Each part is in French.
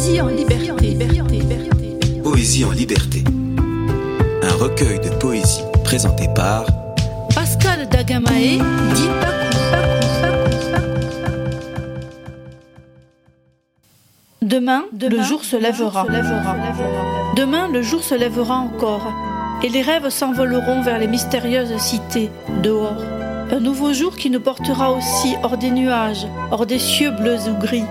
Poésie en liberté. Poésie en liberté. Un recueil de poésie présenté par Pascal Dagamae, dit Demain, le jour se lèvera. Demain, le jour se lèvera encore, et les rêves s'envoleront vers les mystérieuses cités, dehors. Un nouveau jour qui nous portera aussi hors des nuages, hors des cieux bleus ou gris.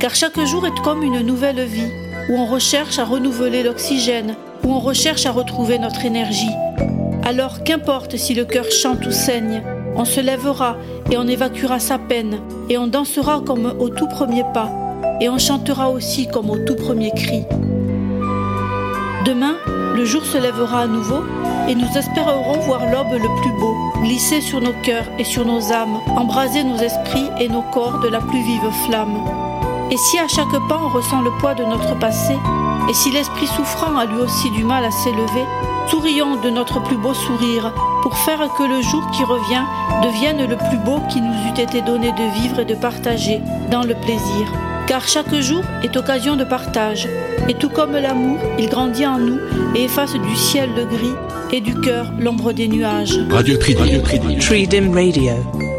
Car chaque jour est comme une nouvelle vie, où on recherche à renouveler l'oxygène, où on recherche à retrouver notre énergie. Alors qu'importe si le cœur chante ou saigne, on se lèvera et on évacuera sa peine, et on dansera comme au tout premier pas, et on chantera aussi comme au tout premier cri. Demain, le jour se lèvera à nouveau, et nous espérerons voir l'aube le plus beau, glisser sur nos cœurs et sur nos âmes, embraser nos esprits et nos corps de la plus vive flamme. Et si à chaque pas on ressent le poids de notre passé, et si l'esprit souffrant a lui aussi du mal à s'élever, sourions de notre plus beau sourire pour faire que le jour qui revient devienne le plus beau qui nous eût été donné de vivre et de partager dans le plaisir. Car chaque jour est occasion de partage, et tout comme l'amour, il grandit en nous et efface du ciel le gris et du cœur l'ombre des nuages. Radio Tridim. Radio Radio.